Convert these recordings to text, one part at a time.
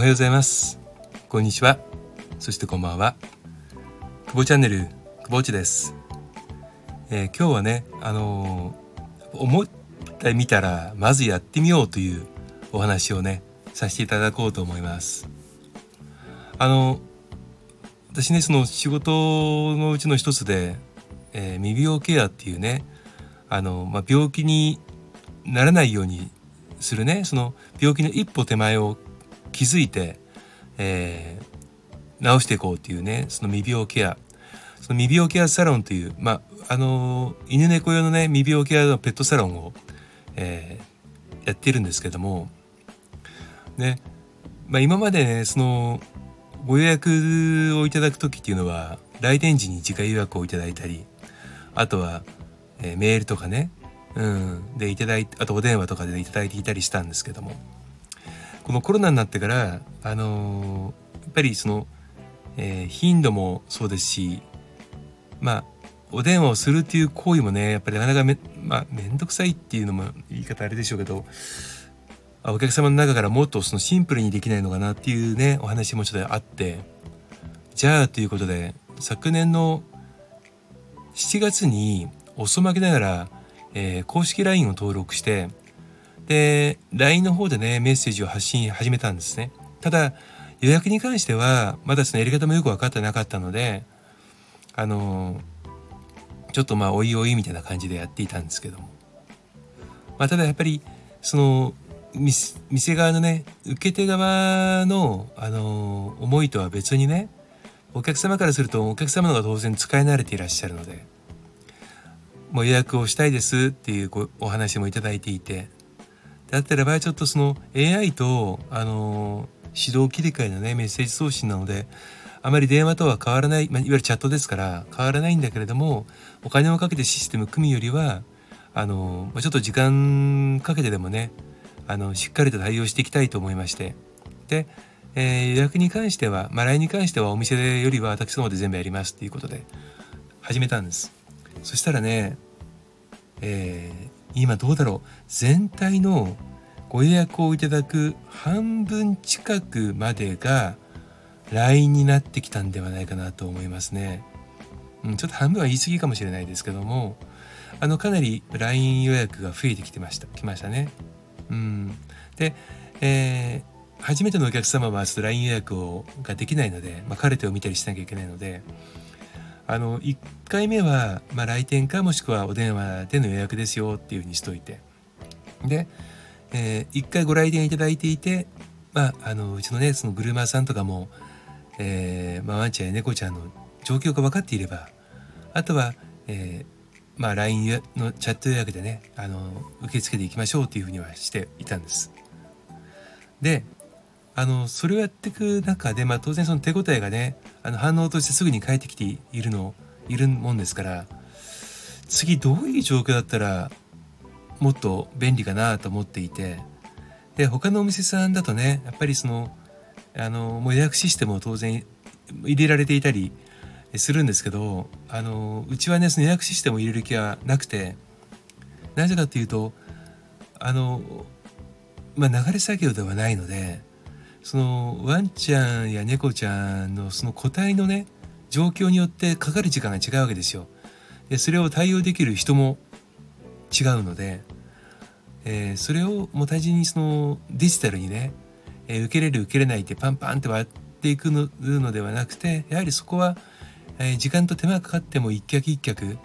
おはようございます。こんにちは。そしてこんばんは。久保チャンネル久保ちです、えー、今日はねあのー、思ってみたらまずやってみようというお話をねさせていただこうと思います。あの私ねその仕事のうちの一つで、えー、未病ケアっていうねあの、まあ、病気にならないようにするねその病気の一歩手前を気づいて、えー、治していこうっていうねその未病ケア。その未病ケアサロンという、まあ、あの犬猫用のね未病ケアのペットサロンを、えー、やってるんですけどもね、まあ、今までねそのご予約をいただく時っていうのは来店時に自家予約をいただいたりあとは、えー、メールとかねうん、でいただいあとお電話とかでいただいていたりしたんですけどもこのコロナになってからあのー、やっぱりその、えー、頻度もそうですしまあお電話をするっていう行為もねやっぱりなかなかめ,、まあ、めんどくさいっていうのも言い方あれでしょうけどお客様の中からもっとそのシンプルにできないのかなっていうねお話もちょっとあってじゃあということで昨年の7月に遅まきながらえー、公式 LINE を登録してで LINE の方でねメッセージを発信始めたんですね。ただ予約に関してはまだそのやり方もよく分かってなかったのであの、ちょっとまあおいおいみたいな感じでやっていたんですけども、まあ、ただやっぱりその店側のね受け手側の、あの、思いとは別にねお客様からするとお客様の方が当然使い慣れていらっしゃるのでもう予約をしたいですっていうお話もいただいていてだったらばちょっとその AI とあの指導切り替えのねメッセージ送信なのであまり電話とは変わらない、まあ、いわゆるチャットですから変わらないんだけれどもお金をかけてシステム組むよりはあの、ま、ちょっと時間かけてでもねあのしっかりと対応していきたいと思いましてで、えー、予約に関しては、まあ、来に関してはお店よりは私の方で全部やりますっていうことで始めたんです。そしたらね、えー、今どうだろう全体のご予約をいただく半分近くまでが LINE になってきたんではないかなと思いますね。うん、ちょっと半分は言い過ぎかもしれないですけどもあのかなり LINE 予約が増えてきてましたきましたね。うん、で、えー、初めてのお客様はちょっと LINE 予約をができないので、まあ、カルテを見たりしなきゃいけないのであの1回目は、まあ、来店かもしくはお電話での予約ですよっていうふうにしといてで、えー、1回ご来店いただいていて、まあ、あのうちのねそのグルーマーさんとかも、えーまあ、ワンちゃんや猫ちゃんの状況が分かっていればあとは、えーまあ、LINE のチャット予約でねあの受け付けていきましょうっていうふうにはしていたんです。であのそれをやっていく中で、まあ、当然その手応えがねあの反応としてすぐに返ってきているのいるもんですから次どういう状況だったらもっと便利かなと思っていてで他のお店さんだとねやっぱりそのあのもう予約システムを当然入れられていたりするんですけどあのうちはねその予約システムを入れる気はなくてなぜかっていうとあのまあ流れ作業ではないのでそのワンちゃんや猫ちゃんのその個体のね状況によってかかる時間が違うわけですよ。でそれを対応できる人も違うので、えー、それをもう単純にそのデジタルにね、えー、受けれる受けれないってパンパンって割っていくのではなくてやはりそこは、えー、時間と手間かかっても一脚一脚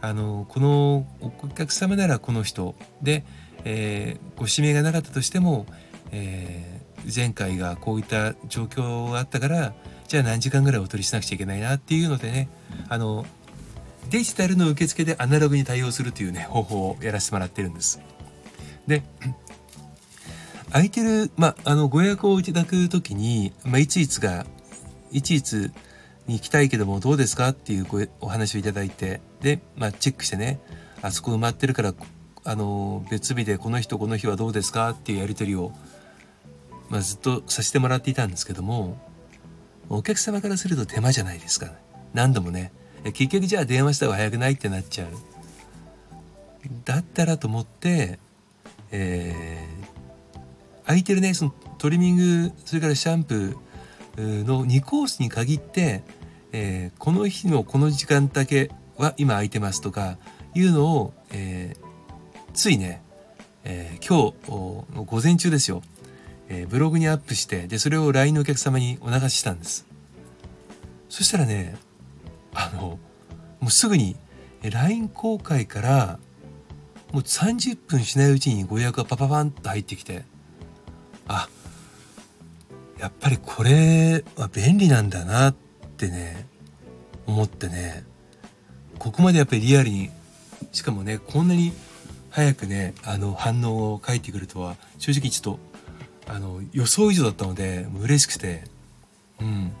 あのこのお客様ならこの人で、えご指名がなかったとしても、え前回がこういった状況があったからじゃあ何時間ぐらいお取りしなくちゃいけないなっていうのでねあのデジタルの受付でアナログに対応するというね方法をやらせてもらってるんです。で空いてる、まあ、あのご予約をいただく時に、まあ、いついつがいついつに行きたいけどもどうですかっていうごお話をいただいてで、まあ、チェックしてねあそこ埋まってるからあの別日でこの人この日はどうですかっていうやり取りをまあ、ずっとさせてもらっていたんですけどもお客様からすると手間じゃないですか何度もね結局じゃあ電話した方が早くないってなっちゃう。だったらと思って、えー、空いてるねそのトリミングそれからシャンプーの2コースに限って、えー、この日のこの時間だけは今空いてますとかいうのを、えー、ついね、えー、今日の午前中ですよ、えブログにアップしてでそれを LINE のお客様にお流ししたんです。そしたらねあのもうすぐに LINE 公開からもう30分しないうちにご予約がパパパンと入ってきてあやっぱりこれは便利なんだなってね思ってねここまでやっぱりリアルにしかもねこんなに早くねあの反応を書いてくるとは正直ちょっとあの予想以上だったので嬉しくてうん。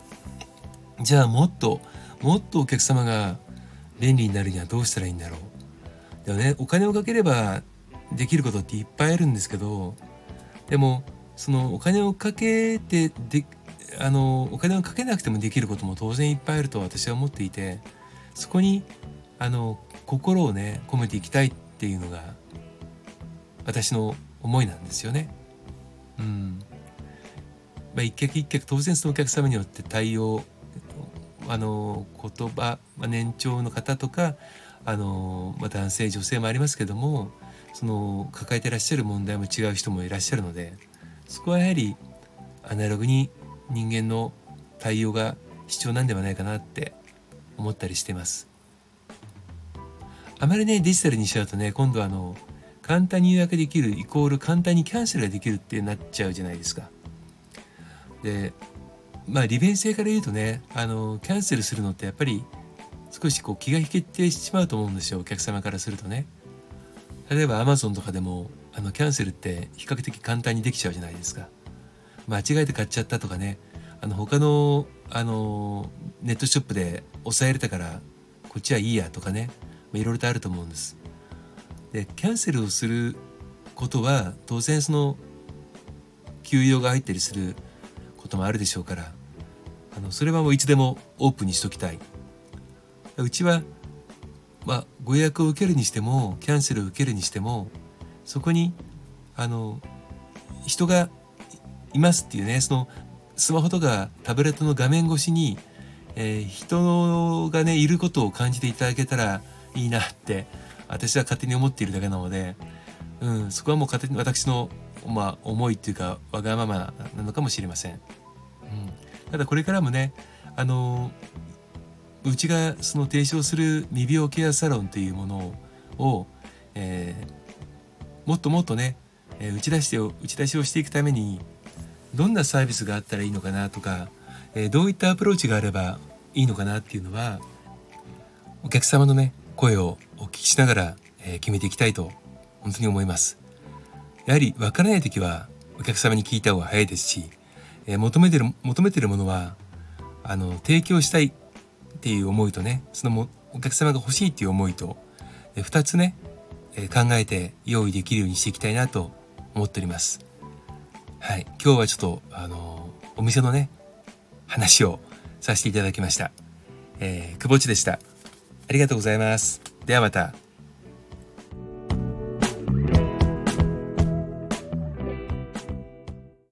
じゃあもっともっとお客様が便利になるにはどうしたらいいんだろうでもねお金をかければできることっていっぱいあるんですけどでもそのお金をかけてであのお金をかけなくてもできることも当然いっぱいあると私は思っていてそこにあの心をね込めていきたいっていうのが私の思いなんですよね。うんまあ、一客一客当然そのお客様によって対応あの言葉、まあ、年長の方とかあの、まあ、男性女性もありますけどもその抱えてらっしゃる問題も違う人もいらっしゃるのでそこはやはりアナログに人間の対応が必要なんではないかなって思ったりしてます。あまりねデジタルにしちゃうとね今度はあの簡単に予約できるイコール簡単にキャンセルができるってなっちゃうじゃないですか。でまあ利便性から言うとねあのキャンセルするのってやっぱり少しこう気が引けてしまうと思うんですよお客様からするとね。例えば Amazon とかでもあのキャンセルって比較的簡単にできちゃうじゃないですか。間違えて買っちゃったとかねあの他のあのネットショップで抑えれたからこっちはいいやとかねいろいろとあると思うんです。でキャンセルをすることは当然その休養が入ったりすることもあるでしょうからあのそれはもういつでもオープンにしときたいうちは、まあ、ご予約を受けるにしてもキャンセルを受けるにしてもそこにあの人がいますっていうねそのスマホとかタブレットの画面越しに、えー、人がねいることを感じていただけたらいいなって私は勝手に思っているだけなので、うん、そこはもう勝手に私の、まあ、思いっていうかわがままなのかもしれません。ただこれからもねあのうちがその提唱する未病ケアサロンというものを、えー、もっともっとね、えー、打ち出して打ち出しをしていくためにどんなサービスがあったらいいのかなとか、えー、どういったアプローチがあればいいのかなっていうのはお客様のね声をお聞きしながら、え、決めていきたいと本当に思います。やはりわからない時はお客様に聞いた方が早いですし、えー、求めてる求めてるものはあの提供したいっていう思いとねそのもお客様が欲しいっていう思いと、えー、2つね、えー、考えて用意できるようにしていきたいなと思っておりますはい今日はちょっとあのお店のね話をさせていただきました、えー、久保地でしたありがとうございます。ではまた。